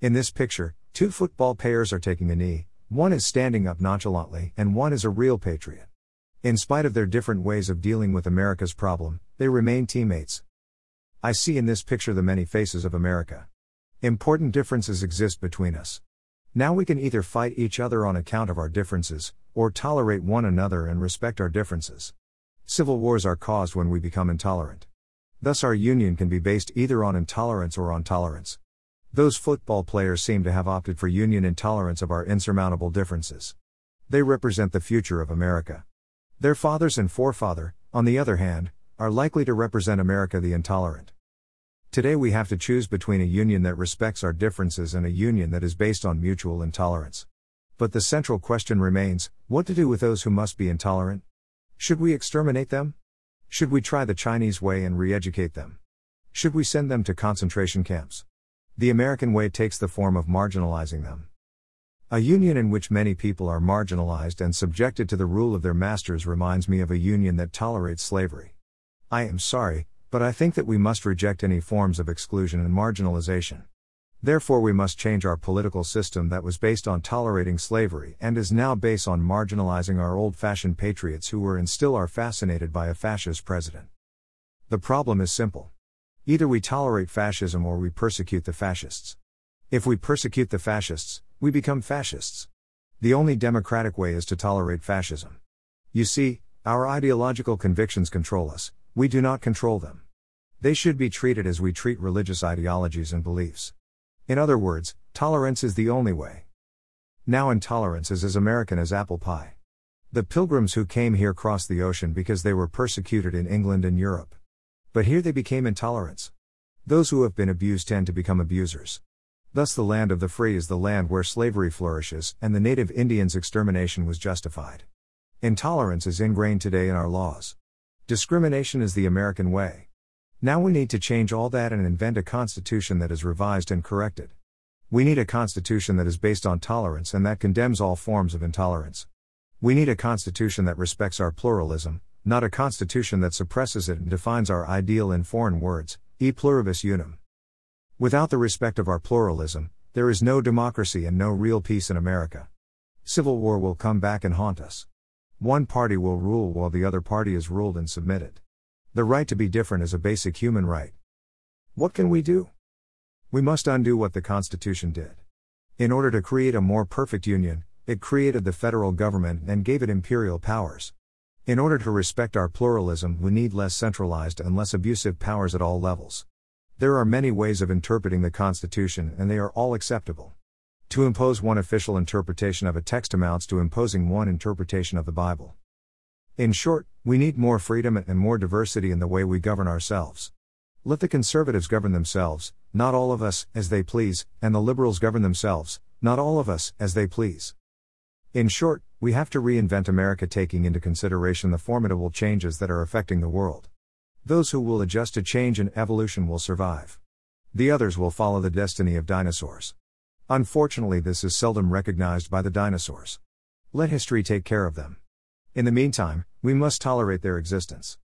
In this picture, two football players are taking a knee, one is standing up nonchalantly, and one is a real patriot. In spite of their different ways of dealing with America's problem, they remain teammates. I see in this picture the many faces of America. Important differences exist between us. Now we can either fight each other on account of our differences, or tolerate one another and respect our differences. Civil wars are caused when we become intolerant. Thus, our union can be based either on intolerance or on tolerance. Those football players seem to have opted for union intolerance of our insurmountable differences. They represent the future of America. Their fathers and forefather, on the other hand, are likely to represent America the intolerant. Today we have to choose between a union that respects our differences and a union that is based on mutual intolerance. But the central question remains what to do with those who must be intolerant? Should we exterminate them? Should we try the Chinese way and re educate them? Should we send them to concentration camps? The American way takes the form of marginalizing them. A union in which many people are marginalized and subjected to the rule of their masters reminds me of a union that tolerates slavery. I am sorry, but I think that we must reject any forms of exclusion and marginalization. Therefore, we must change our political system that was based on tolerating slavery and is now based on marginalizing our old fashioned patriots who were and still are fascinated by a fascist president. The problem is simple. Either we tolerate fascism or we persecute the fascists. If we persecute the fascists, we become fascists. The only democratic way is to tolerate fascism. You see, our ideological convictions control us, we do not control them. They should be treated as we treat religious ideologies and beliefs. In other words, tolerance is the only way. Now, intolerance is as American as apple pie. The pilgrims who came here crossed the ocean because they were persecuted in England and Europe. But here they became intolerants. Those who have been abused tend to become abusers. Thus, the land of the free is the land where slavery flourishes, and the native Indians' extermination was justified. Intolerance is ingrained today in our laws. Discrimination is the American way. Now we need to change all that and invent a constitution that is revised and corrected. We need a constitution that is based on tolerance and that condemns all forms of intolerance. We need a constitution that respects our pluralism, not a constitution that suppresses it and defines our ideal in foreign words, e pluribus unum. Without the respect of our pluralism, there is no democracy and no real peace in America. Civil war will come back and haunt us. One party will rule while the other party is ruled and submitted. The right to be different is a basic human right. What can we do? We must undo what the Constitution did. In order to create a more perfect union, it created the federal government and gave it imperial powers. In order to respect our pluralism, we need less centralized and less abusive powers at all levels. There are many ways of interpreting the Constitution, and they are all acceptable. To impose one official interpretation of a text amounts to imposing one interpretation of the Bible. In short, we need more freedom and more diversity in the way we govern ourselves. Let the conservatives govern themselves, not all of us, as they please, and the liberals govern themselves, not all of us, as they please. In short, we have to reinvent America taking into consideration the formidable changes that are affecting the world. Those who will adjust to change and evolution will survive. The others will follow the destiny of dinosaurs. Unfortunately, this is seldom recognized by the dinosaurs. Let history take care of them. In the meantime, we must tolerate their existence.